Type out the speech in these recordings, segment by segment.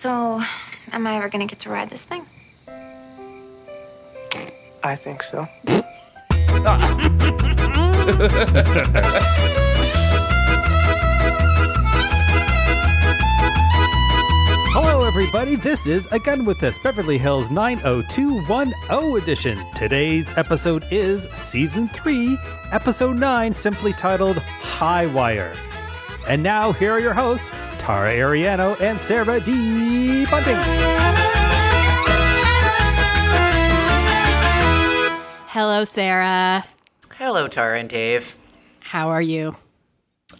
So, am I ever gonna get to ride this thing? I think so. Hello, everybody. This is Again with Us, Beverly Hills 90210 edition. Today's episode is Season 3, Episode 9, simply titled High Wire. And now, here are your hosts, Tara Ariano and Sarah D. Bunting. Hello, Sarah. Hello, Tara and Dave. How are you?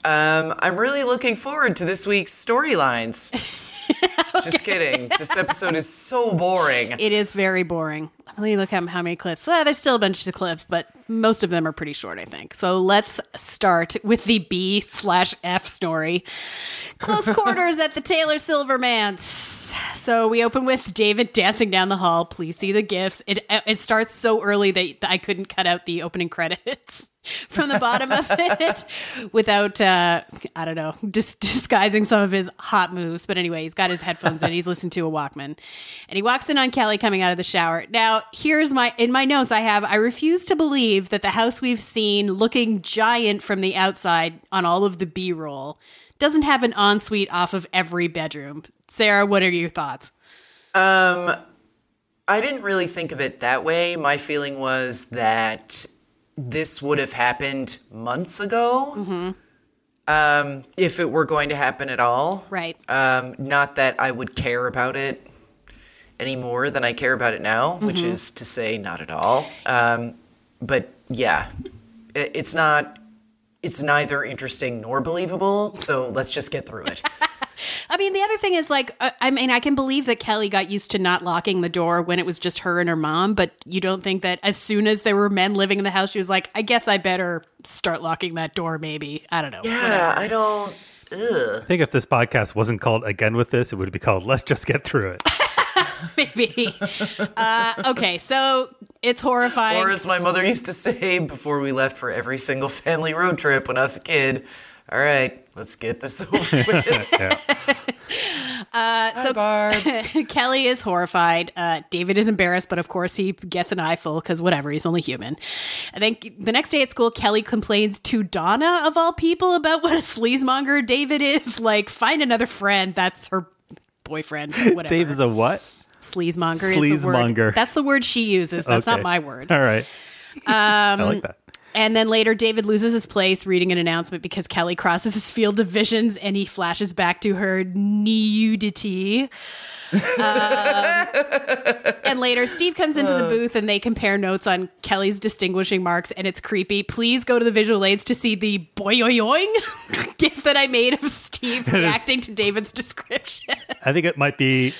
Um, I'm really looking forward to this week's storylines. Just kidding. This episode is so boring. It is very boring. Let me look at how many clips. Well, there's still a bunch of clips, but most of them are pretty short, I think. So let's start with the B slash F story. Close quarters at the Taylor Silvermans. So we open with David dancing down the hall. Please see the gifts. It it starts so early that I couldn't cut out the opening credits from the bottom of it without uh, I don't know dis- disguising some of his hot moves. But anyway, he's got his headphones in. He's listening to a Walkman, and he walks in on Kelly coming out of the shower. Now here's my in my notes. I have I refuse to believe that the house we've seen looking giant from the outside on all of the B roll doesn't have an ensuite off of every bedroom. Sarah, what are your thoughts? Um, I didn't really think of it that way. My feeling was that this would have happened months ago. Um, if it were going to happen at all. Right. Um, not that I would care about it any more than I care about it now, which Mm-hmm. is to say, not at all. Um, but yeah, it, it's not. It's neither interesting nor believable. So let's just get through it. I mean, the other thing is like, uh, I mean, I can believe that Kelly got used to not locking the door when it was just her and her mom, but you don't think that as soon as there were men living in the house, she was like, I guess I better start locking that door, maybe. I don't know. yeah, I don't. Ugh. I think if this podcast wasn't called Again with This, it would be called Let's Just Get Through It. Maybe. uh, okay, so it's horrifying. Or as my mother used to say before we left for every single family road trip when I was a kid, all right, let's get this over with. Yeah. so, Barb. Kelly is horrified. Uh, David is embarrassed, but of course he gets an eyeful because whatever, he's only human. I think the next day at school, Kelly complains to Donna, of all people, about what a sleazemonger David is. Like, find another friend. That's her boyfriend. Whatever. Dave is a what? sleazemonger. Is the word. Sleazemonger. That's the word she uses. That's not my word. All right. I like that. And then later, David loses his place reading an announcement because Kelly crosses his field of visions and he flashes back to her nudity. Um, and later, Steve comes into the booth and they compare notes on Kelly's distinguishing marks, and it's creepy. Please go to the visual aids to see the boyoyoing gift that I made of Steve reacting to David's description. I think it might be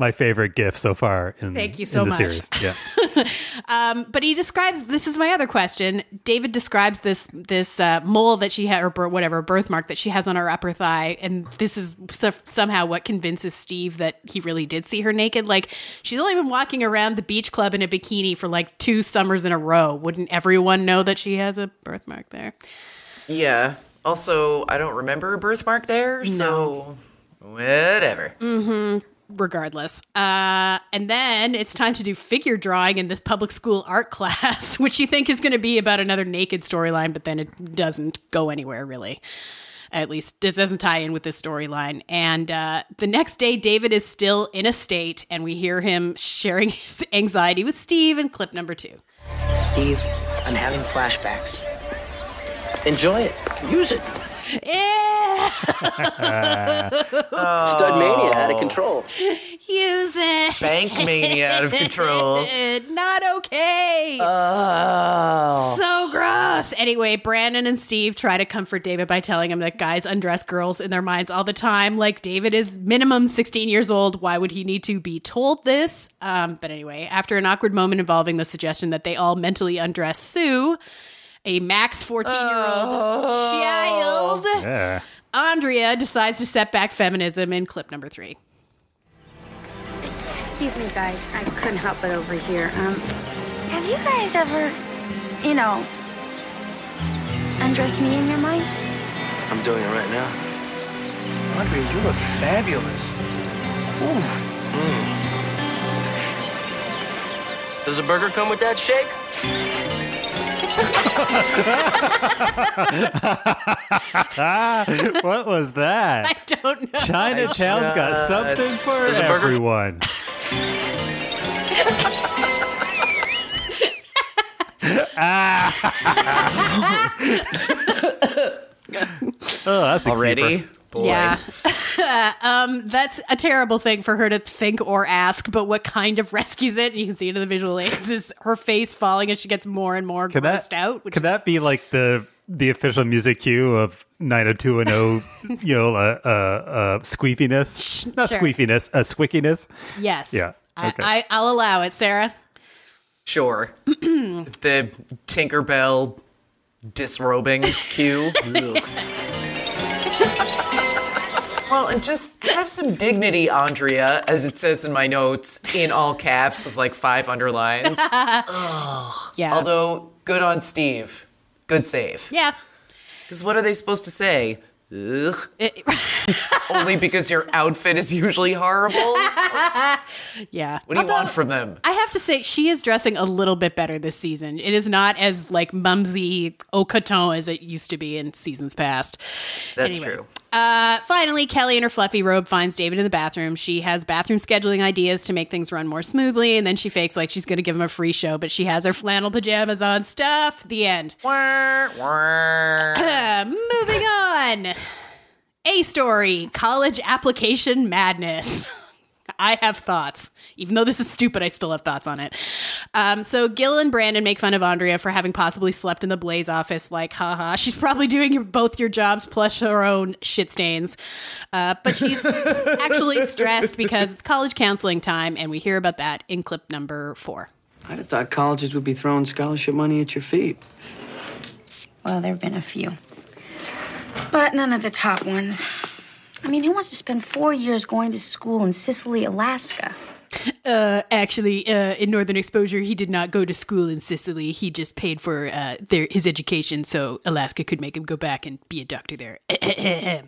my favorite gift so far in, Thank you so in the much. series. Yeah. but he describes this is my other question. David describes this this uh, mole that she had or whatever birthmark that she has on her upper thigh, and this is so- somehow what convinces Steve that he really did see her naked. Like she's only been walking around the beach club in a bikini for like two summers in a row. Wouldn't everyone know that she has a birthmark there? Yeah. Also, I don't remember a birthmark there, so whatever. Regardless. Uh, and then it's time to do figure drawing in this public school art class, which you think is going to be about another naked storyline, but then it doesn't go anywhere really. At least this doesn't tie in with this storyline. And uh, the next day, David is still in a state, and we hear him sharing his anxiety with Steve in clip number two. Steve, I'm having flashbacks. Enjoy it. Use it. Eh, Stud mania out of control. use it. Bank mania out of control. Not okay. Oh. So gross. Anyway, Brandon and Steve try to comfort David by telling him that guys undress girls in their minds all the time. Like David is minimum 16 years old. Why would he need to be told this? Um, but anyway, after an awkward moment involving the suggestion that they all mentally undress Sue, a max 14 year old child, Yeah. Andrea decides to set back feminism in clip number three. Excuse me, guys. I couldn't help but overhear. Um, have you guys ever, you know, undressed me in your minds? I'm doing it right now. Andrea, you look fabulous. Does a burger come with that shake? What was that? I don't know. Chinatown's got something just- for There's a burger- everyone. Ah. oh, that's a Already? Keeper. Boy. Yeah. um, that's a terrible thing for her to think or ask, but what kind of rescues it, you can see it in the visual aids, is her face falling as she gets more and more Could grossed that out. Which could is, that be like the the official music cue of 90210? you know, uh, uh, uh, squeafiness, not Sure. squeafiness, uh, swickiness. Yes. Yeah, I, okay. I, I'll allow it, Sarah. Sure. the Tinkerbell disrobing cue. well, and just have some dignity, Andrea, as it says in my notes, in all caps with like five underlines. Yeah. Although, good on Steve. Good save. yeah. Because what are they supposed to say? Ugh. It- Only because your outfit is usually horrible? yeah. What do you want from them? I have to say, she is dressing a little bit better this season. It is not as like mumsy au coton as it used to be in seasons past. That's Anyway. true. Uh, finally, Kelly in her fluffy robe finds David in the bathroom. She has bathroom scheduling ideas to make things run more smoothly, and then she fakes like she's going to give him a free show, but she has her flannel pajamas on. Stuff. The end. Moving on. A story college application madness. I have thoughts. Even though this is stupid, I still have thoughts on it. Um, so Gil and Brandon make fun of Andrea for having possibly slept in the Blaze office. Like, haha, she's probably doing your, both your jobs plus her own shit stains. Uh, but she's actually stressed because it's college counseling time, and we hear about that in clip number four. I'd have thought colleges would be throwing scholarship money at your feet. Well, there have been a few. But none of the top ones. I mean, who wants to spend four years going to school in Cicely, Alaska? Uh, actually, uh, in Northern Exposure, he did not go to school in Cicely. He just paid for uh, their his education, so Alaska could make him go back and be a doctor there.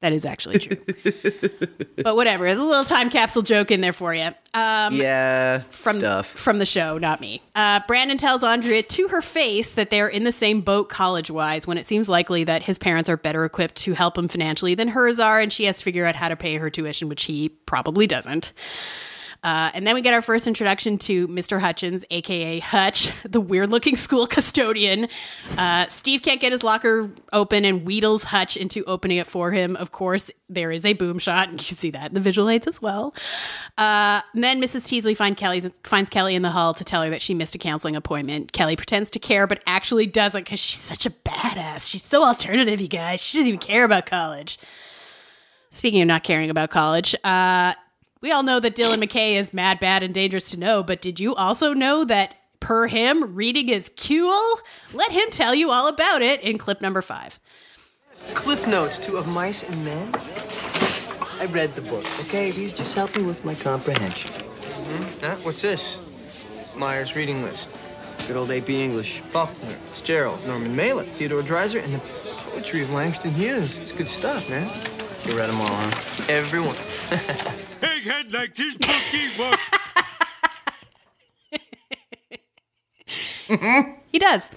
that is actually true. but whatever, a little time capsule joke in there for you. Um, yeah, from stuff. from the show, not me. Uh, Brandon tells Andrea to her face that they're in the same boat college wise when it seems likely that his parents are better equipped to help him financially than hers are, and she has to figure out how to pay her tuition, which he probably doesn't. Uh, and then we get our first introduction to Mr. Hutchins, aka Hutch, the weird looking school custodian. Uh, Steve can't get his locker open and wheedles Hutch into opening it for him. Of course, there is a boom shot, and you can see that in the visual aids as well. Uh, then Mrs. Teasley find Kelly, finds Kelly in the hall to tell her that she missed a counseling appointment. Kelly pretends to care, but actually doesn't because she's such a badass. She's so alternative, you guys. She doesn't even care about college. Speaking of not caring about college, uh, we all know that Dylan McKay is mad, bad, and dangerous to know, but did you also know that per him, reading is cool? Let him tell you all about it in clip number five. Cliff notes to Of Mice and Men. I read the book, okay? These just help me with my comprehension. Mm-hmm. Huh? What's this? Myers reading list. Good old AP English. Faulkner, Fitzgerald, Norman Mailer, Theodore Dreiser, and the poetry of Langston Hughes. It's good stuff, man. You read them all, huh? Everyone. Egghead like this bookie was. He does.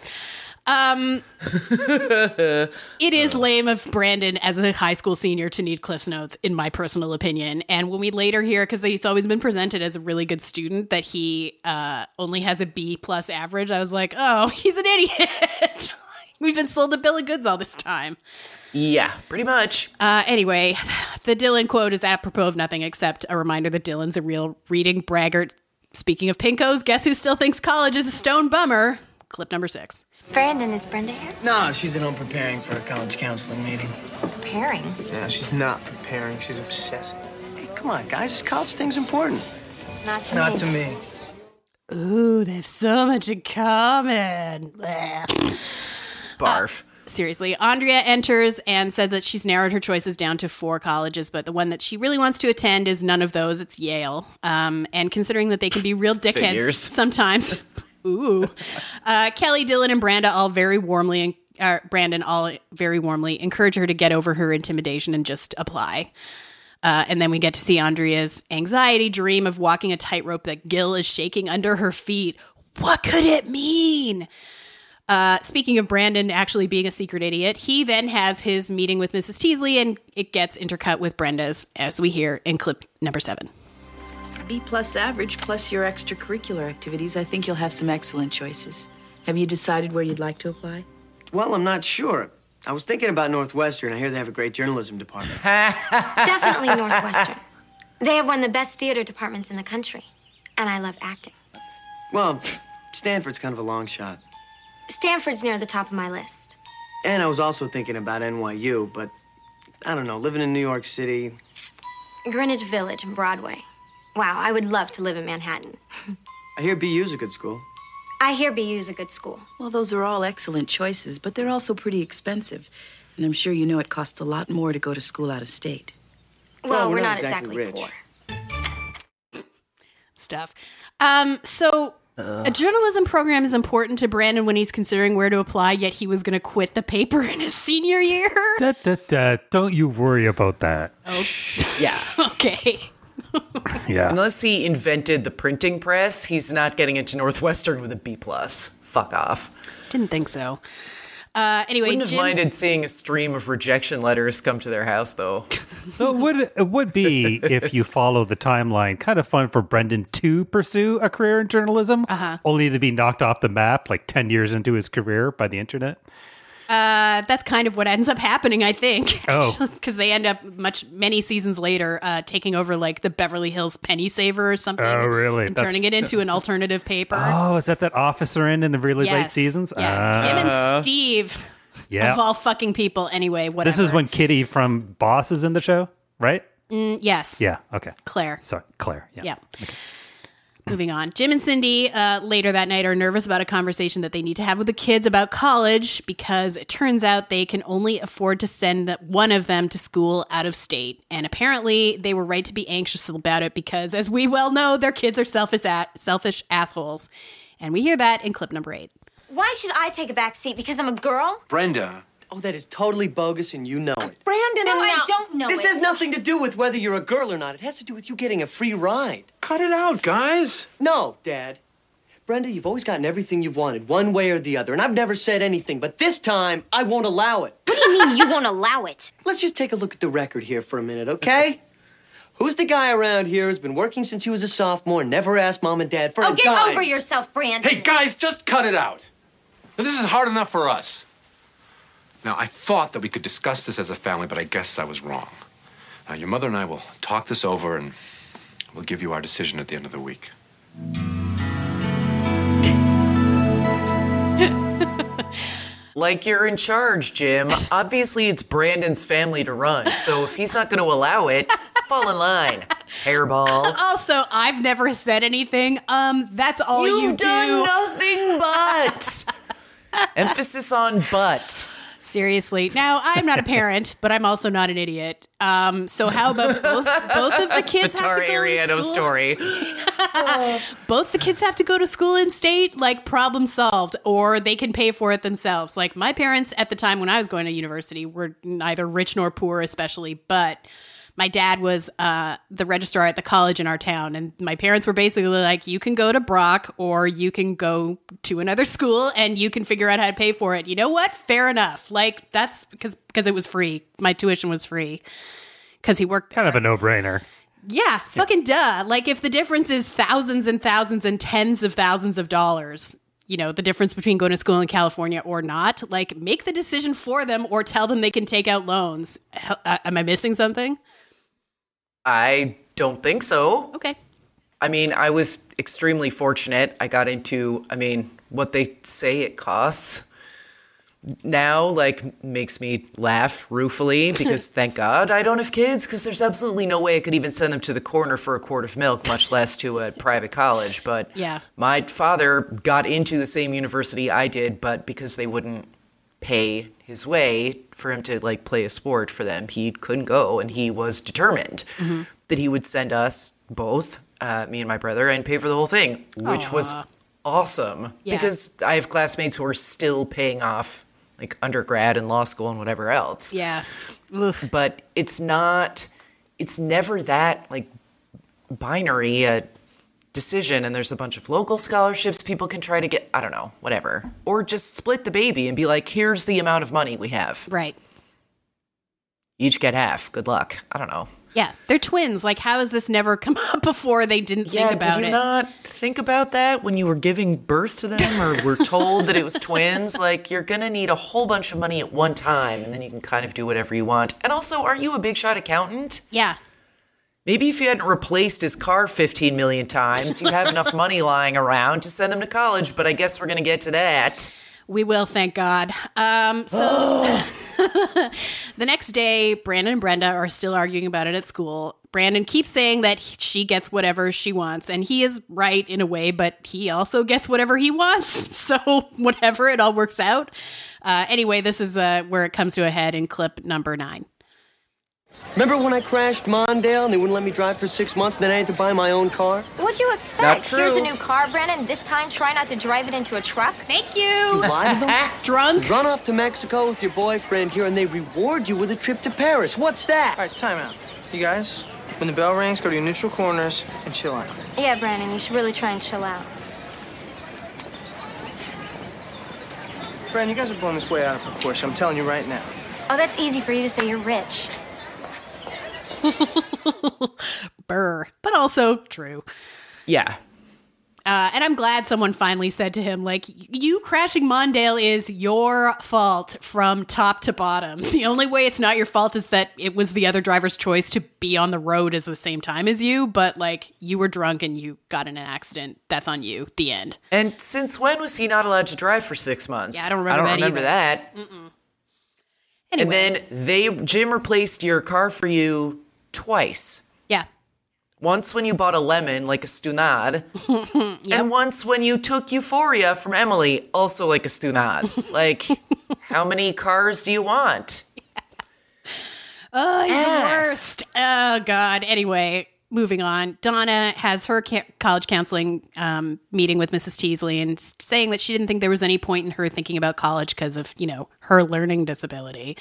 Um, it is lame of Brandon as a high school senior to need Cliff's notes, in my personal opinion. And when we later hear, because he's always been presented as a really good student, that he uh, only has a B plus average, I was like, oh, he's an idiot. We've been sold a bill of goods all this time. Yeah, pretty much. Uh, anyway, the Dylan quote is apropos of nothing except a reminder that Dylan's a real reading braggart. Speaking of pinkos, guess who still thinks college is a stone bummer? Clip number six. Brandon, is Brenda here? No, she's at home preparing for a college counseling meeting. Preparing. Yeah, she's not preparing. She's obsessing. Hey, come on, guys. This college thing's important. Not to Not me. to me. Ooh, they have so much in common. Blech. Barf. Seriously, Andrea enters and said that she's narrowed her choices down to four colleges, but the one that she really wants to attend is none of those. It's Yale. Um, and considering that they can be real dickheads Figures. sometimes, ooh, uh, Kelly, Dylan, and Branda all very warmly, uh, Brandon all very warmly encourage her to get over her intimidation and just apply. Uh, and then we get to see Andrea's anxiety dream of walking a tightrope that Gil is shaking under her feet. What could it mean? Uh, speaking of Brandon actually being a secret idiot, he then has his meeting with Mrs. Teasley and it gets intercut with Brenda's, as we hear in clip number seven. B plus average plus your extracurricular activities, I think you'll have some excellent choices. Have you decided where you'd like to apply? Well, I'm not sure. I was thinking about Northwestern. I hear they have a great journalism department. Definitely Northwestern. They have one of the best theater departments in the country. And I love acting. well, Stanford's kind of a long shot. Stanford's near the top of my list. And I was also thinking about NYU, but I don't know, living in New York City. Greenwich Village and Broadway. Wow, I would love to live in Manhattan. I hear BU's a good school. I hear BU's a good school. Well, those are all excellent choices, but they're also pretty expensive. And I'm sure you know it costs a lot more to go to school out of state. Well, we're we're, not not, exactly exactly, rich. poor. Stuff. Um, so a journalism program is important to Brandon when he's considering where to apply, yet he was going to quit the paper in his senior year. Da, da, da. Don't you worry about that. Oh. yeah. okay. Yeah. Unless he invented the printing press, he's not getting into Northwestern with a B plus. Fuck off. Didn't think so. Uh, anyway, Wouldn't have Jim- minded seeing a stream of rejection letters come to their house, though. So it would it would be if you follow the timeline kind of fun for Brendan to pursue a career in journalism, Uh-huh. only to be knocked off the map like ten years into his career by the internet. Uh, that's kind of what ends up happening, I think. Oh. because they end up much many seasons later uh, taking over like the Beverly Hills Penny Saver or something. Oh, really? And That's- turning it into an alternative paper. Oh, is that that officer in in the really late seasons? Yes, Ah, him and Steve. yeah. Of all fucking people, anyway. Whatever. This is when Kitty from Boss is in the show, right? Mm, yes, Yeah. Okay. Claire. Sorry, Claire. Yeah. Yeah. Moving on. Jim and Cindy uh, later that night are nervous about a conversation that they need to have with the kids about college because it turns out they can only afford to send the- one of them to school out of state. And apparently they were right to be anxious about it because, as we well know, their kids are selfish, a- selfish assholes. And we hear that in clip number eight. Why should I take a back seat? Because I'm a girl? Brenda. Oh, that is totally bogus, and you know uh, it. Brandon, No, and I don't know This it. has nothing to do with whether you're a girl or not. It has to do with you getting a free ride. Cut it out, guys. No, Dad. Brenda, you've always gotten everything you've wanted, one way or the other, and I've never said anything, but this time I won't allow it. What do you mean you won't allow it? Let's just take a look at the record here for a minute, okay? Who's the guy around here who's been working since he was a sophomore, never asked mom and dad for Oh, a get over yourself, Brandon. Hey, guys, just cut it out. This is hard enough for us. Now, I thought that we could discuss this as a family, but I guess I was wrong. Now, your mother and I will talk this over and we'll give you our decision at the end of the week. Like you're in charge, Jim. Obviously, it's Brandon's family to run, so if he's not going to allow it, fall in line. Hairball. Also, I've never said anything. Um, that's all You've you done do. nothing but. Emphasis on but. Seriously. Now, I'm not a parent, but I'm also not an idiot. Um, so how about both both of the kids The have to go to school? story. Both the kids have to go to school in state, like problem solved, or they can pay for it themselves. Like my parents at the time when I was going to university were neither rich nor poor, especially, but my dad was uh, the registrar at the college in our town, and my parents were basically like, "You can go to Brock, or you can go to another school, and you can figure out how to pay for it." You know what? Fair enough. Like that's because because it was free. My tuition was free because he worked Kind of a no brainer. yeah, fucking duh. Like if the difference is thousands and thousands and tens of thousands of dollars, you know, the difference between going to school in California or not, like make the decision for them or tell them they can take out loans. Hel- uh, am I missing something? I don't think so. Okay. I mean, I was extremely fortunate. I got into, I mean, what they say it costs now, like, makes me laugh ruefully because thank God I don't have kids because there's absolutely no way I could even send them to the corner for a quart of milk, much less to a private college. But Yeah. my father got into the same university I did, but because they wouldn't pay his way for him to like play a sport for them, he couldn't go, and he was determined that he would send us both, uh, me and my brother, and pay for the whole thing, which was awesome Yeah. because I have classmates who are still paying off like undergrad and law school and whatever else Yeah. Oof. but it's not it's never that like binary a decision and there's a bunch of local scholarships people can try to get I don't know, whatever. Or just split the baby and be like, here's the amount of money we have. Right. Each get half. Good luck. I don't know. Yeah, they're twins. Like, how has this never come up before? They didn't Yeah, think about it? did you it. not think about that when you were giving birth to them or were told that it was twins? Like, you're gonna need a whole bunch of money at one time and then you can kind of do whatever you want. And also, aren't you a big shot accountant? yeah. Maybe if you hadn't replaced his car 15 million times, you'd have enough money lying around to send them to college, but I guess we're gonna get to that. We will, thank God. Um, so the next day, Brandon and Brenda are still arguing about it at school. Brandon keeps saying that he- she gets whatever she wants, and he is right in a way, but he also gets whatever he wants. So, whatever, it all works out. Uh, anyway, this is uh, where it comes to a head in clip number nine. Remember when I crashed Mondale and they wouldn't let me drive for six months and then I had to buy my own car? What'd you expect? Not true. Here's a new car, Brandon. This time, try not to drive it into a truck. Thank you. Lie to them? Drunk? Run off to Mexico with your boyfriend here and they reward you with a trip to Paris. What's that? All right, time out. You guys, when the bell rings, go to your neutral corners and chill out. Yeah, Brandon, you should really try and chill out. Brandon, you guys are blowing this way out of proportion. I'm telling you right now. Oh, that's easy for you to say. You're rich. Burr, but also true. Yeah. Uh, and I'm glad someone finally said to him, like, you crashing Mondale is your fault from top to bottom. The only way it's not your fault is that it was the other driver's choice to be on the road at the same time as you, but like, you were drunk and you got in an accident. That's on you. The end. And since when was he not allowed to drive for six months? Yeah, I don't remember I that don't remember either. that. Anyway. And then they Jim replaced your car for you twice. Yeah. Once when you bought a lemon, like a stunad, and once when you took Euphoria from Emily, also like a stunad. like, how many cars do you want? Oh, he's the worst. Oh, God. Anyway, moving on. Donna has her ca- college counseling um, meeting with Mrs. Teasley and saying that she didn't think there was any point in her thinking about college because of, you know, her learning disability.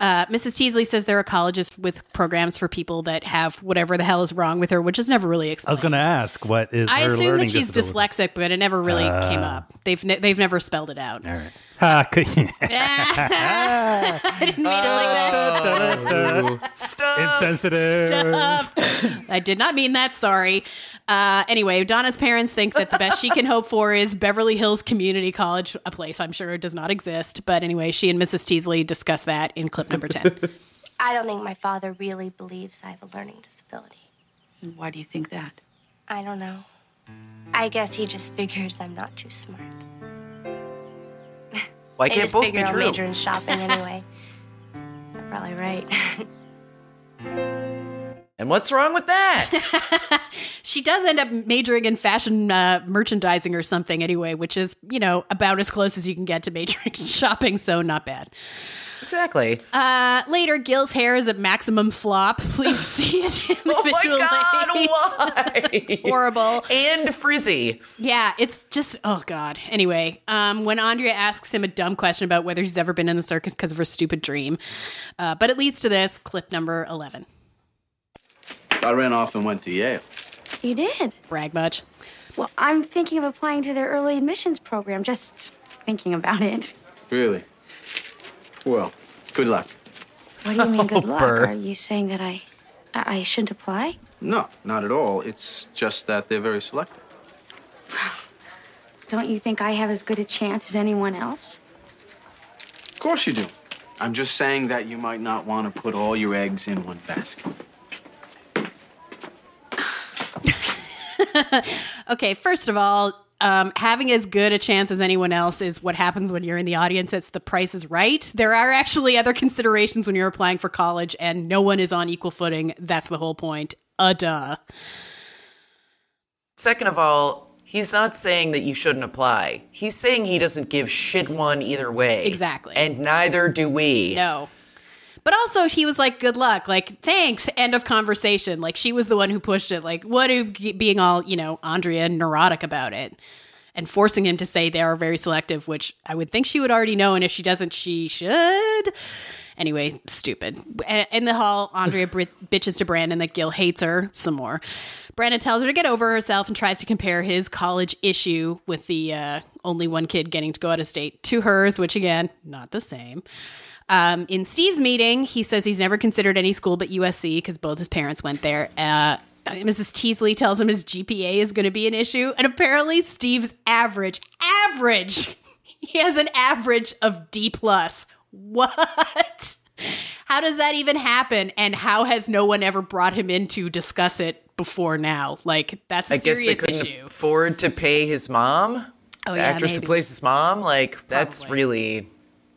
Uh, Mrs. Teasley says there are colleges with programs for people that have whatever the hell is wrong with her, which is never really explained. I was going to ask, what is I assume that she's disability? dyslexic, but it never really Ah. came up. They've ne- they've never spelled it out. All right. Ha, could- I didn't mean it like that. Insensitive. Stuff. I did not mean that. Sorry. Uh, anyway, Donna's parents think that the best she can hope for is Beverly Hills Community College, a place I'm sure does not exist. But anyway, she and Mrs. Teasley discuss that in clip number 10. I don't think my father really believes I have a learning disability. Why do you think that? I don't know. I guess he just figures I'm not too smart. Why they can't just both figure be I'll true? major in shopping anyway. They're probably right. And what's wrong with that? she does end up majoring in fashion uh, merchandising or something anyway, which is, you know, about as close as you can get to majoring in shopping, so not bad. Exactly. Uh, later, Gil's hair is at maximum flop. Please see it individually. Oh my God, why? it's horrible. and frizzy. Yeah, it's just oh god. Anyway, um, when Andrea asks him a dumb question about whether he's ever been in the circus because of her stupid dream, uh, but it leads to this clip number eleven. I ran off and went to Yale. You did? Brag much. Well, I'm thinking of applying to their early admissions program. Just thinking about it. Really? Well, good luck. What do you mean, good Oh, luck? Burr. Are you saying that I, I I shouldn't apply? No, not at all. It's just that they're very selective. Well, don't you think I have as good a chance as anyone else? Of course you do. I'm just saying that you might not want to put all your eggs in one basket. Okay, first of all, um, having as good a chance as anyone else is what happens when you're in the audience. It's the price is right. There are actually other considerations when you're applying for college, and no one is on equal footing. That's the whole point. Uh, duh. Second of all, he's not saying that you shouldn't apply. He's saying he doesn't give shit one either way. Exactly. And neither do we. No. But also, he was like, good luck. Like, thanks. End of conversation. Like, she was the one who pushed it. Like, what do being all, you know, Andrea neurotic about it and forcing him to say they are very selective, which I would think she would already know. And if she doesn't, she should. Anyway, stupid. In the hall, Andrea bitches to Brandon that Gil hates her some more. Brandon tells her to get over herself and tries to compare his college issue with the uh, only one kid getting to go out of state to hers, which again, not the same. Um, in Steve's meeting, he says he's never considered any school but USC because both his parents went there. Uh, Mrs. Teasley tells him his GPA is going to be an issue, and apparently Steve's average, average, he has an average of D plus. What? How does that even happen? And how has no one ever brought him in to discuss it before now? Like that's a I guess they serious issue. afford to pay his mom. Oh, the yeah, actress maybe. who plays his mom. Like that's really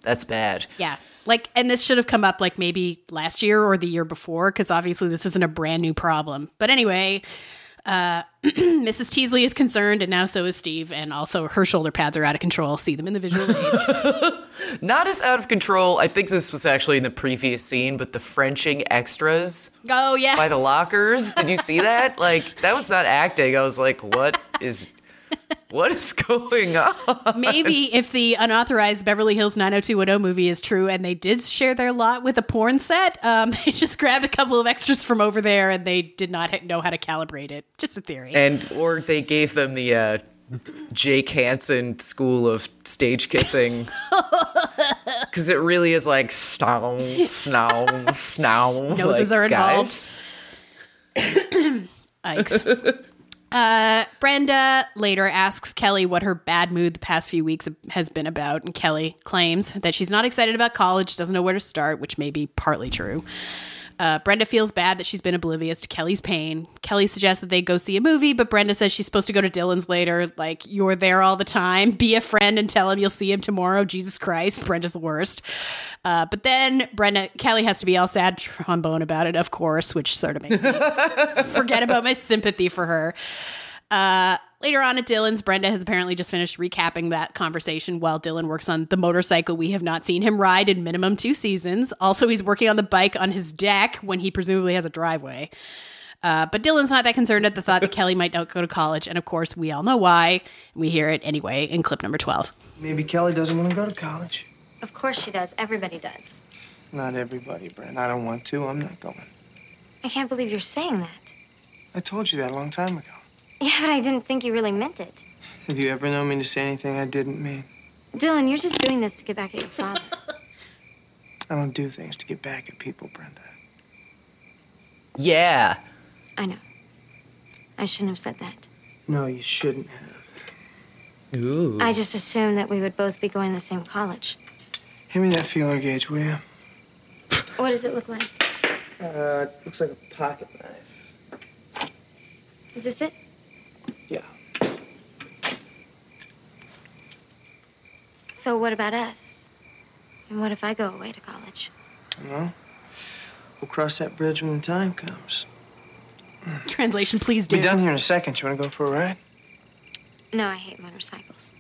that's bad. Yeah. Like, and this should have come up like maybe last year or the year before, because obviously this isn't a brand new problem. But anyway, uh, Mrs. Teasley is concerned, and now so is Steve, and also her shoulder pads are out of control. See them in the visual aids. Not as out of control. I think this was actually in the previous scene, but the Frenching extras oh yeah, by the lockers. Did you see that? Like that was not acting. I was like, what is what is going on? maybe if the unauthorized Beverly Hills 90210 movie is true, and they did share their lot with a porn set, um, they just grabbed a couple of extras from over there, and they did not know how to calibrate it. Just a theory. And or they gave them the uh, Jake Hanson school of stage kissing. Because it really is like snow, snow, snow. Noses like, are involved. guys. Yikes. Uh, Brenda later asks Kelly what her bad mood the past few weeks has been about, and Kelly claims that she's not excited about college, doesn't know where to start, which may be partly true. Uh, Brenda feels bad that she's been oblivious to Kelly's pain. Kelly suggests that they go see a movie, but Brenda says she's supposed to go to Dylan's later. Like, you're there all the time. Be a friend and tell him you'll see him tomorrow. Jesus Christ. Brenda's the worst. Uh, but then Brenda, Kelly has to be all sad trombone about it, of course, which sort of makes me forget about my sympathy for her. Uh, later on at Dylan's, Brenda has apparently just finished recapping that conversation while Dylan works on the motorcycle we have not seen him ride in minimum two seasons. Also, he's working on the bike on his deck when he presumably has a driveway. Uh, but Dylan's not that concerned at the thought that Kelly might not go to college. And of course, we all know why. We hear it anyway in clip number 12. Maybe Kelly doesn't want to go to college. Of course she does. Everybody does. Not everybody, Brent. I don't want to. I'm not going. I can't believe you're saying that. I told you that a long time ago. Yeah, but I didn't think you really meant it. Have you ever known me to say anything I didn't mean? Dylan, you're just doing this to get back at your father. I don't do things to get back at people, Brenda. Yeah. I know. I shouldn't have said that. No, you shouldn't have. Ooh. I just assumed that we would both be going to the same college. Hand me that feeler gauge, will you? What does it look like? Uh, it looks like a pocket knife. Is this it? So what about us? And what if I go away to college? Well, we'll cross that bridge when the time comes. Translation, please do. Be done here in a second. You want to go for a ride? No, I hate motorcycles.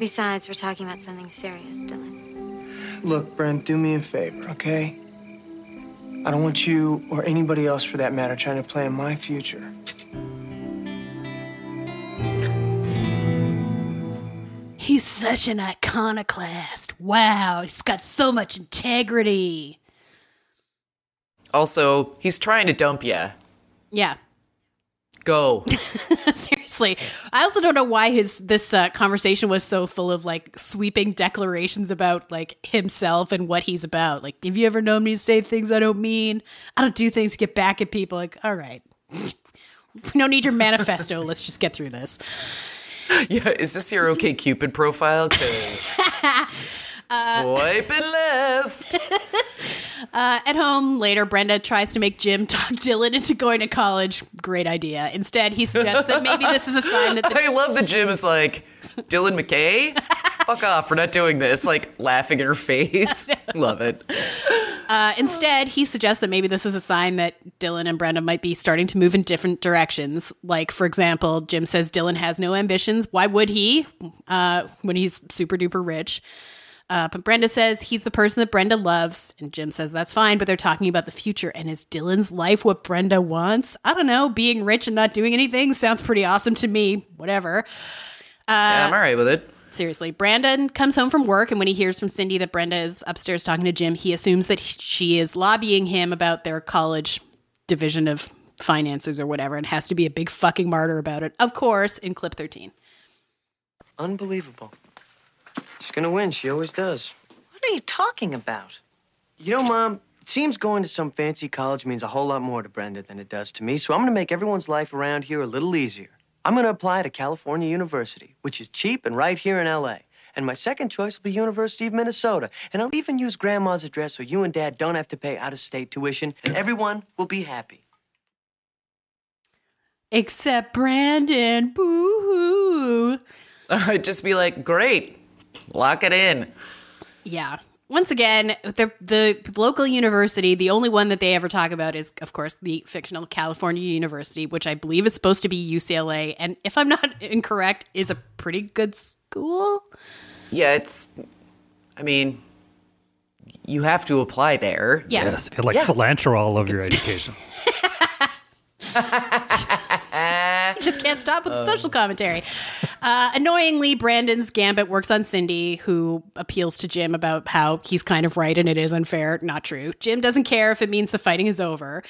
Besides, we're talking about something serious, Dylan. Look, Brent, do me a favor, okay? I don't want you or anybody else for that matter trying to play in my future. He's such an iconoclast. Wow, he's got so much integrity. Also, he's trying to dump you. Yeah. Go. Seriously, I also don't know why his this uh, conversation was so full of like sweeping declarations about like himself and what he's about. Like, have you ever known me to say things I don't mean? I don't do things to get back at people. Like, all right, we don't need your manifesto. Let's just get through this. yeah, is this your OK Cupid profile? Because swiping left. Uh, at home later, Brenda tries to make Jim talk Dylan into going to college. Great idea. Instead, he suggests that maybe this is a sign that the I love that Jim is like, Dylan McKay? Fuck off, we're not doing this. Like, laughing in her face. love it. Uh, instead, he suggests that maybe this is a sign that Dylan and Brenda might be starting to move in different directions. Like, for example, Jim says Dylan has no ambitions. Why would he uh, when he's super duper rich? Uh, but Brenda says he's the person that Brenda loves. And Jim says that's fine, but they're talking about the future. And is Dylan's life what Brenda wants? I don't know. Being rich and not doing anything sounds pretty awesome to me. Whatever. yeah, I'm all right with it. Seriously. Brandon comes home from work, and when he hears from Cindy that Brenda is upstairs talking to Jim, he assumes that she is lobbying him about their college division of finances or whatever, and has to be a big fucking martyr about it. Of course, in clip 13. Unbelievable. She's gonna win. She always does. What are you talking about? You know, Mom, it seems going to some fancy college means a whole lot more to Brenda than it does to me, so I'm gonna make everyone's life around here a little easier. I'm gonna apply to California University, which is cheap and right here in LA. And my second choice will be University of Minnesota. And I'll even use Grandma's address so you and Dad don't have to pay out of state tuition, and everyone will be happy. Except Brandon. Boo hoo. All right, just be like, great, lock it in. Yeah. Once again, the the local university, the only one that they ever talk about is, of course, the fictional California University, which I believe is supposed to be UCLA, and if I'm not incorrect, is a pretty good school. Yeah, it's. I mean, you have to apply there. Yeah. Yes, like Yeah. cilantro all over your education. Just can't stop with the Um. social commentary. Uh, annoyingly, Brandon's gambit works on Cindy, who appeals to Jim about how he's kind of right and it is unfair. Not true. Jim doesn't care if it means the fighting is over.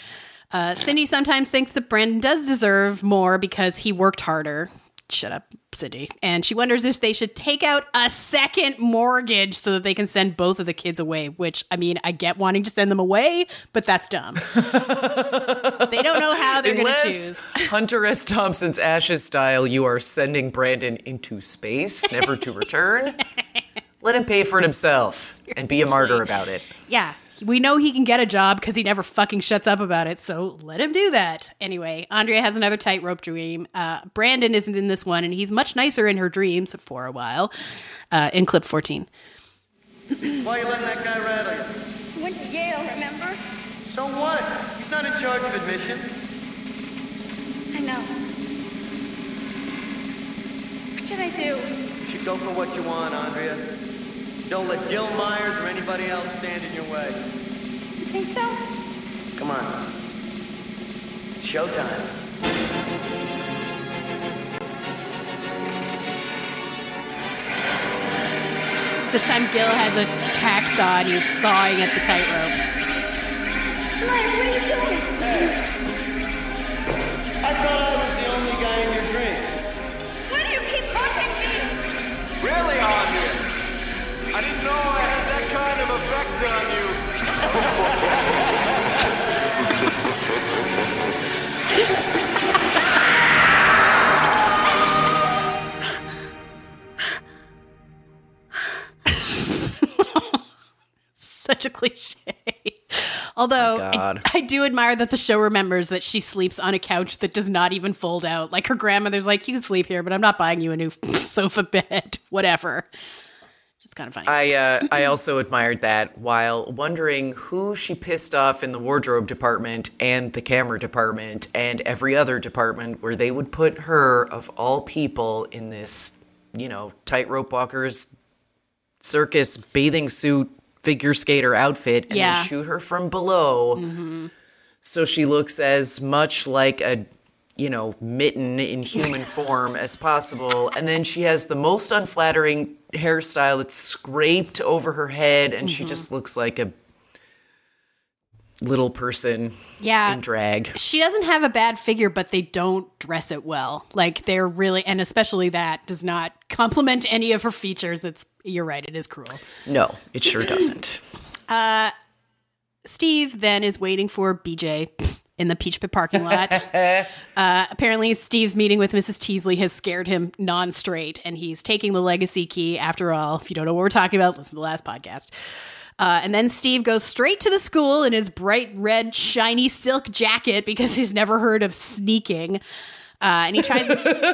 Uh, Cindy sometimes thinks that Brandon does deserve more because he worked harder. Shut up, Cindy. And she wonders if they should take out a second mortgage so that they can send both of the kids away, which, I mean, I get wanting to send them away, but that's dumb. they don't know how they're going to choose. Hunter S. Thompson's Ashes style, you are sending Brandon into space, never to return. Let him pay for it himself and be a martyr about it. Yeah, we know he can get a job because he never fucking shuts up about it. So let him do that. Anyway, Andrea has another tightrope dream. Uh, Brandon isn't in this one, and he's much nicer in her dreams for a while. Uh, in clip 14. Why are you letting that guy rattle you? Went to Yale, remember? So what? He's not in charge of admission. I know. What should I do? You should go for what you want, Andrea. Don't let Gil Myers or anybody else stand in your way. You think so? Come on. It's showtime. This time, Gil has a hacksaw and he's sawing at the tightrope. Mike, what are you doing? I thought I was on you. Such a cliche. Although My I, I do admire that the show remembers that she sleeps on a couch that does not even fold out. Like her grandmother's like, you can sleep here, but I'm not buying you a new sofa bed. Whatever. Just kind of funny. I uh, I also admired that while wondering who she pissed off in the wardrobe department and the camera department and every other department where they would put her of all people in this, you know, tightrope walkers circus bathing suit figure skater outfit and Yeah. then shoot her from below Mhm. so she looks as much like a you know mitten in human form as possible and then she has the most unflattering hairstyle that's scraped over her head and she Mhm. just looks like a little person Yeah. in drag She doesn't have a bad figure, but they don't dress it well. Like they're really, and especially that does not complement any of her features. It's you're right, it is cruel. no it sure doesn't Uh, Steve then is waiting for BJ in the Peach Pit parking lot. uh, apparently, Steve's meeting with Mrs. Teasley has scared him non straight, and he's taking the legacy key. After all, if you don't know what we're talking about, listen to the last podcast. Uh, and then Steve goes straight to the school in his bright red, shiny silk jacket because he's never heard of sneaking. Uh, and he tries.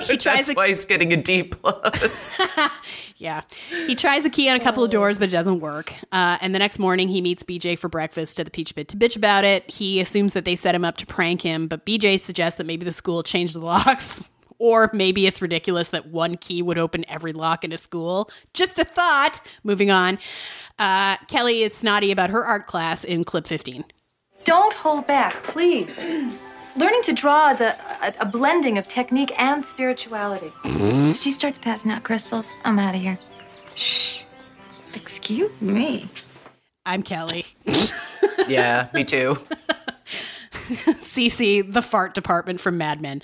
He tries. that's a- why he's getting a d plus yeah. He tries the key on a couple of doors, but it doesn't work. Uh, and the next morning, he meets BJ for breakfast at the Peach Pit to bitch about it. He assumes that they set him up to prank him, but BJ suggests that maybe the school changed the locks. Or maybe it's ridiculous that one key would open every lock in a school. Just a thought. Moving on. Uh, Kelly is snotty about her art class in clip 15. Don't hold back, please. Learning to draw is a, a, a blending of technique and spirituality. If she starts passing out crystals, I'm out of here. Shh. Excuse me. I'm Kelly. Yeah, me too. Cece, the fart department from Mad Men.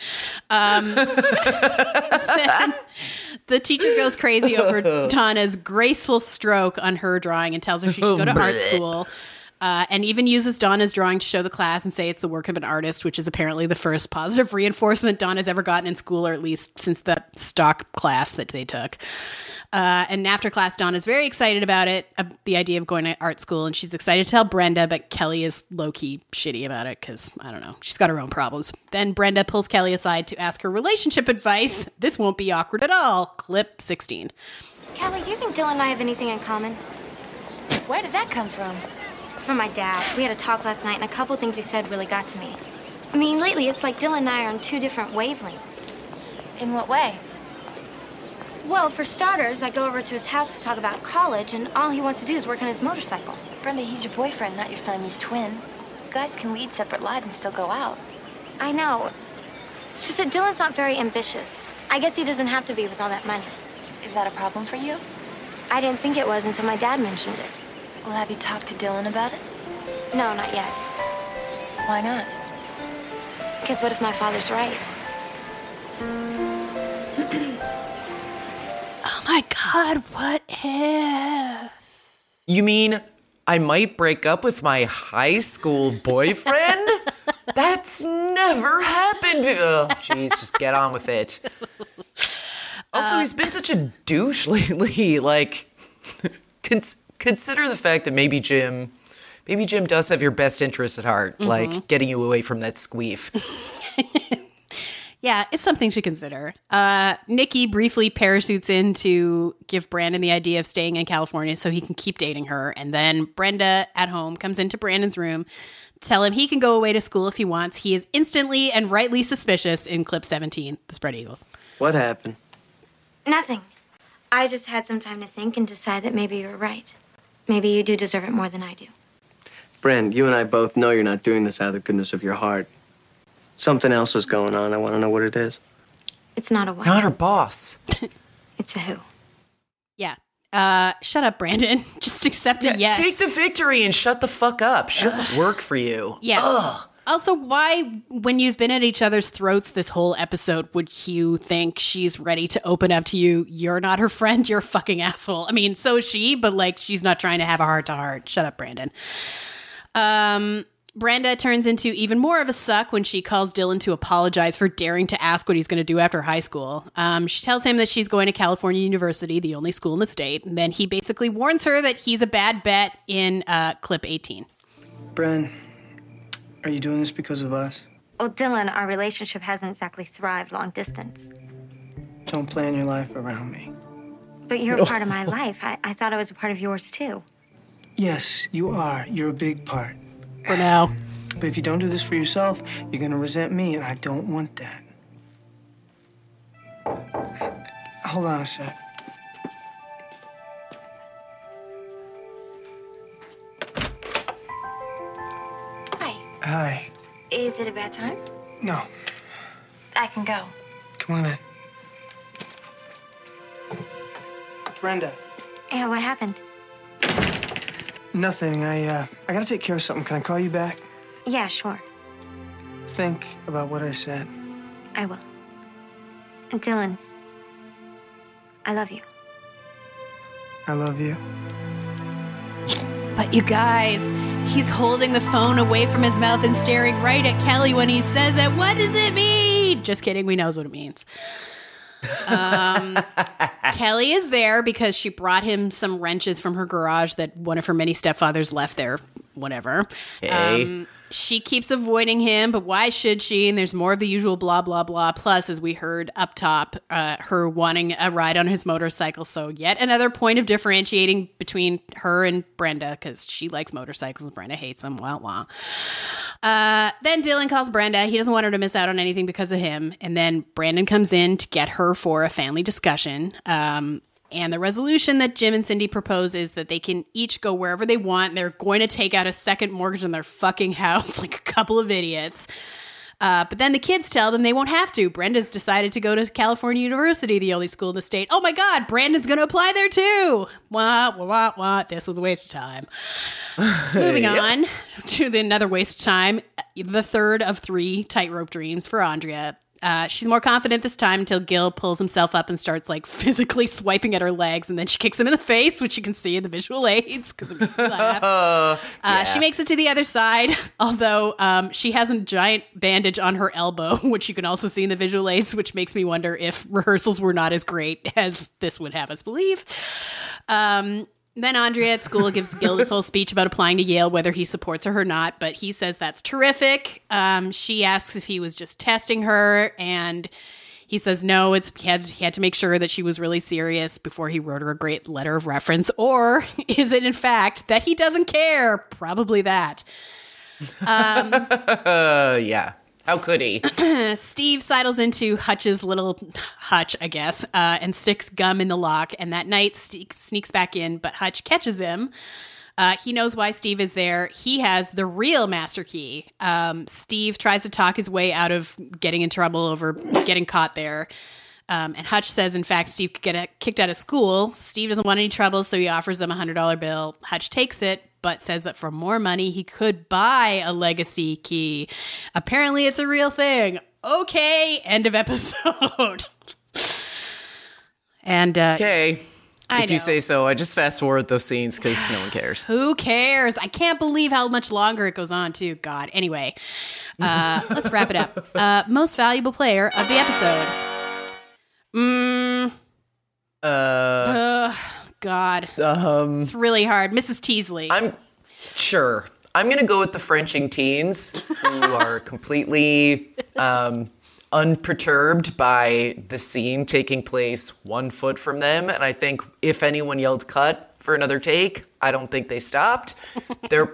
Um, then the teacher goes crazy over Tana's graceful stroke on her drawing and tells her she should go to art school. Uh, and even uses Donna's drawing to show the class and say it's the work of an artist, which is apparently the first positive reinforcement Donna's ever gotten in school, or at least since that stock class that they took. Uh, and after class, Donna's very excited about it, uh, the idea of going to art school, and she's excited to tell Brenda, but Kelly is low key shitty about it because, I don't know, she's got her own problems. Then Brenda pulls Kelly aside to ask her relationship advice. This won't be awkward at all. Clip 16. Kelly, do you think Dylan and I have anything in common? Where did that come from? From my dad. We had a talk last night, and a couple things he said really got to me. I mean, lately it's like Dylan and I are on two different wavelengths. In what way? Well, for starters, I go over to his house to talk about college, and all he wants to do is work on his motorcycle. Brenda, he's your boyfriend, not your Siamese twin. Guys can lead separate lives and still go out. I know. It's just that Dylan's not very ambitious. I guess he doesn't have to be with all that money. Is that a problem for you? I didn't think it was until my dad mentioned it. Well, have you talked to Dylan about it? No, not yet. Why not? Because what if my father's right? Oh my god, what if? You mean I might break up with my high school boyfriend? That's never happened. Oh, jeez, just get on with it. Also, uh, he's been such a douche lately. Like, cons- consider the fact that maybe Jim, maybe Jim does have your best interests at heart, Mhm. like getting you away from that squeef. Yeah, it's something to consider. Uh, Nikki briefly parachutes in to give Brandon the idea of staying in California so he can keep dating her. And then Brenda at home comes into Brandon's room tell him he can go away to school if he wants. He is instantly and rightly suspicious in clip 17, the spread eagle. What happened? Nothing. I just had some time to think and decide that maybe you were right. Maybe you do deserve it more than I do. Brent, you and I both know you're not doing this out of the goodness of your heart. Something else is going on. I want to know what it is. It's not a what. Not her boss. It's a who. Yeah. Uh, shut up, Brandon. Just accept it, yes. Take the victory and shut the fuck up. She doesn't work for you. Yeah. Ugh. Also, why, when you've been at each other's throats this whole episode, would you think she's ready to open up to you? You're not her friend. You're a fucking asshole. I mean, so is she, but like, she's not trying to have a heart to heart. Shut up, Brandon. Um, Brenda turns into even more of a suck when she calls Dylan to apologize for daring to ask what he's going to do after high school. Um, she tells him that she's going to California University, the only school in the state, and then he basically warns her that he's a bad bet in uh, clip 18. Bren, are you doing this because of us? Well, Dylan, our relationship hasn't exactly thrived long distance. Don't plan your life around me. But you're a part of my life. I, I thought I was a part of yours too. Yes, you are. You're a big part. For now. But if you don't do this for yourself, you're going to resent me, and I don't want that. Hold on a sec. Hi. Is it a bad time? No, I can go. come on in. Brenda. Yeah, what happened? Nothing. I uh, I gotta take care of something. Can I call you back? Yeah, sure. Think about what I said. I will. Dylan, I love you. I love you. But you guys, he's holding the phone away from his mouth and staring right at Kelly when he says it. What does it mean? Just kidding. We knows what it means. Um, Kelly is there because she brought him some wrenches from her garage that one of her many stepfathers left there. Whatever. Hey. Um, she keeps avoiding him, but why should she? And there's more of the usual blah blah blah. Plus, as we heard up top, uh, her wanting a ride on his motorcycle. So yet another point of differentiating between her and Brenda because she likes motorcycles and Brenda hates them. Well, long. Uh, then Dylan calls Brenda. He doesn't want her to miss out on anything because of him. And then Brandon comes in to get her for a family discussion. Um, and the resolution that Jim and Cindy propose is that they can each go wherever they want. They're going to take out a second mortgage on their fucking house like a couple of idiots. Uh, but then the kids tell them they won't have to. Brenda's decided to go to California University, the only school in the state. Oh my God, Brandon's going to apply there too. What, what, what? This was a waste of time. Moving Yep. on to the another waste of time, the third of three tightrope dreams for Andrea. Uh, she's more confident this time until Gil pulls himself up and starts like physically swiping at her legs, and then she kicks him in the face, which you can see in the visual aids because it makes me laugh. Uh, yeah. She makes it to the other side, although um, she has a giant bandage on her elbow, which you can also see in the visual aids, which makes me wonder if rehearsals were not as great as this would have us believe. Um, then Andrea at school gives Gil this whole speech about applying to Yale, whether he supports her or not, but he says that's terrific. Um, she asks if he was just testing her, and he says no. It's he had, he had to make sure that she was really serious before he wrote her a great letter of reference. Or is it in fact that he doesn't care? Probably that. Um, yeah. How could he? Steve sidles into Hutch's little Hutch, I guess, uh, and sticks gum in the lock. And that night, Steve sneaks back in, but Hutch catches him. Uh, he knows why Steve is there. He has the real master key. Um, Steve tries to talk his way out of getting in trouble over getting caught there. Um, and Hutch says, in fact, Steve could get kicked out of school. Steve doesn't want any trouble, so he offers him a $100 bill. Hutch takes it, but says that for more money, he could buy a legacy key. Apparently, it's a real thing. Okay, end of episode. and, uh, Okay. I if you say so, I just fast forward those scenes because no one cares. Who cares? I can't believe how much longer it goes on, too. God. Anyway, uh, let's wrap it up. Uh, most valuable player of the episode. Mm, Uh, ugh, God. um, It's really hard. Mrs. Teasley. I'm sure. I'm gonna go with the Frenching teens who are completely um, unperturbed by the scene taking place one foot from them, and I think if anyone yelled "cut" for another take, I don't think they stopped. They're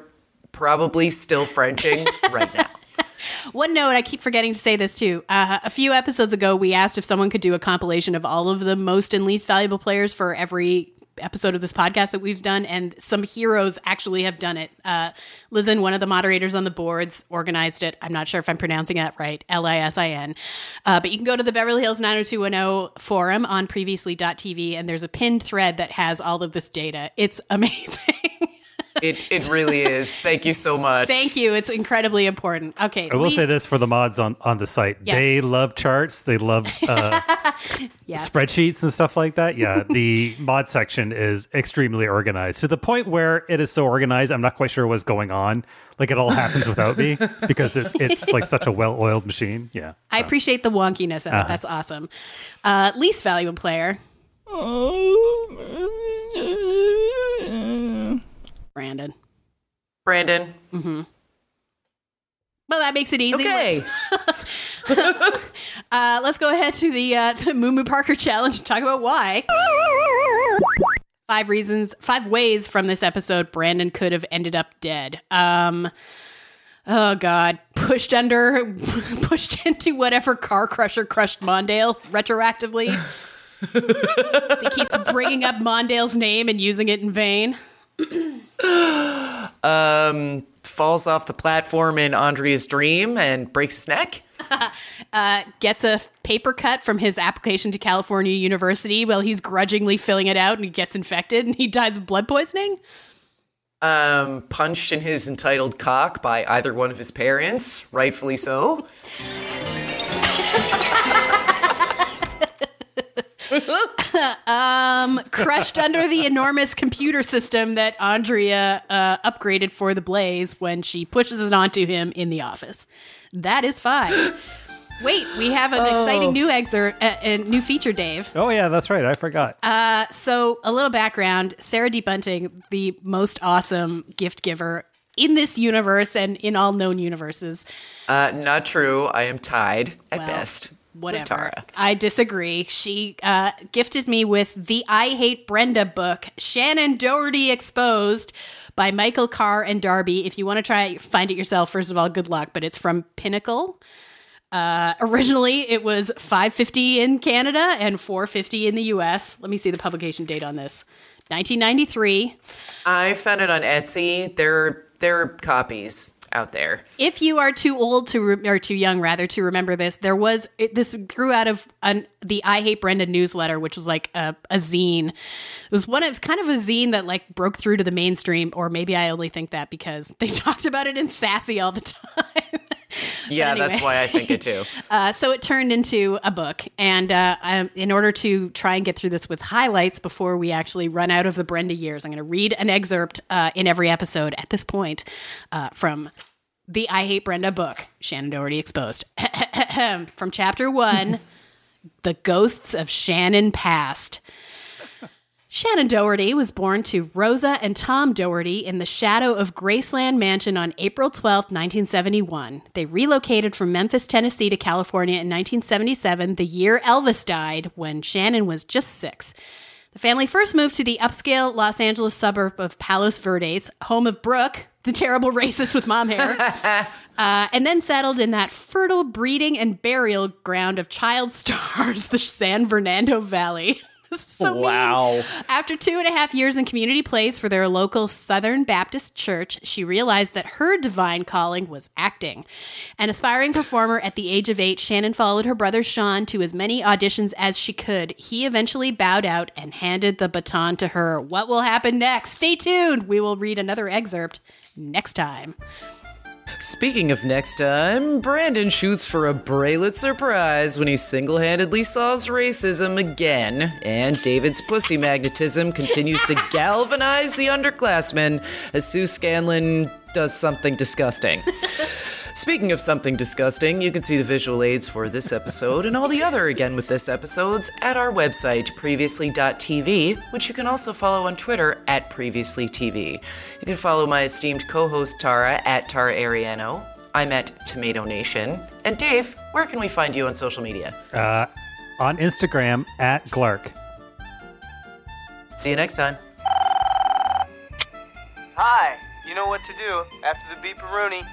probably still Frenching right now. One note, I keep forgetting to say this too. Uh, a few episodes ago, we asked if someone could do a compilation of all of the most and least valuable players for every episode of this podcast that we've done, and some heroes actually have done it. Uh, Lisin, one of the moderators on the boards, organized it. I'm not sure if I'm pronouncing that right, L I S I N. Uh, but you can go to the Beverly Hills 90210 forum on previously.tv, and there's a pinned thread that has all of this data. It's amazing. It it really is. Thank you so much. Thank you. It's incredibly important. Okay. I will say this for the mods on, on the site. Yes. They love charts. They love uh, Yeah. spreadsheets and stuff like that. Yeah, the mod section is extremely organized to the point where it is so organized. I'm not quite sure what's going on. Like it all happens without me because it's it's like such a well oiled machine. Yeah. I appreciate the wonkiness of it. Uh-huh. That's awesome. Uh, least valuable player. Brandon. Brandon. Mm-hmm. Well, that makes it easy. Okay. Let's, uh, let's go ahead to the uh, the Moo Moo Parker challenge and talk about why. Five reasons, five ways from this episode Brandon could have ended up dead. Um, oh God, pushed under, pushed into whatever car crusher crushed Mondale retroactively. he keeps bringing up Mondale's name and using it in vain. Um, falls off the platform in Andrea's dream and breaks his neck. uh, gets a paper cut from his application to California University while he's grudgingly filling it out and he gets infected and he dies of blood poisoning. Um, punched in his entitled cock by either one of his parents, rightfully so. um, crushed under the enormous computer system that Andrea uh, upgraded for the Blaze when she pushes it onto him in the office. That is five. Wait, we have an Oh. exciting new excerpt, uh, a new feature, Dave. Oh yeah, that's right. I forgot. Uh, so a little background: Sarah D. Bunting, the most awesome gift giver in this universe and in all known universes. Uh, not true. I am tied at Well, best. Whatever. I disagree. She uh, gifted me with the I Hate Brenda book, Shannen Doherty Exposed by Michael Carr and Darby. If you want to try it, find it yourself, first of all, good luck. But it's from Pinnacle. Uh, originally, it was 550 in Canada and 450 in the US. Let me see the publication date on this. 1993. I found it on Etsy. There are, they're copies. Out there. If you are too old to re- or too young rather to remember this, there was it, this grew out of an, the I Hate Brenda newsletter, which was like a, a zine. It was one of kind of a zine that like broke through to the mainstream, or maybe I only think that because they talked about it in sassy all the time. Yeah, anyway. that's why I think it too. Uh, so it turned into a book, and uh, um, in order to try and get through this with highlights before we actually run out of the Brenda years, I'm going to read an excerpt uh, in every episode at this point uh, from the I Hate Brenda book, Shannen Doherty Exposed, from chapter one, "The Ghosts of Shannen Past." Shannen Doherty was born to Rosa and Tom Doherty in the shadow of Graceland Mansion on April 12, 1971. They relocated from Memphis, Tennessee to California in 1977, the year Elvis died, when Shannen was just six. The family first moved to the upscale Los Angeles suburb of Palos Verdes, home of Brooke, the terrible racist with mom hair, uh, and then settled in that fertile breeding and burial ground of child stars, the San Fernando Valley. So mean. wow. After two and a half years in community plays for their local Southern Baptist church, she realized that her divine calling was acting. An aspiring performer at the age of eight, Shannen followed her brother Sean to as many auditions as she could. He eventually bowed out and handed the baton to her. What will happen next? Stay tuned. We will read another excerpt next time. Speaking of next time, Brandon shoots for a Braylett surprise when he single handedly solves racism again, and David's pussy magnetism continues to galvanize the underclassmen as Sue Scanlon does something disgusting. Speaking of something disgusting, you can see the visual aids for this episode and all the other Again with This episodes at our website, previously.tv, which you can also follow on Twitter at previouslytv. You can follow my esteemed co host Tara at Tara Ariano. I'm at Tomato Nation. And Dave, where can we find you on social media? Uh, on Instagram at Glark. See you next time. Hi, you know what to do after the beeparoonie.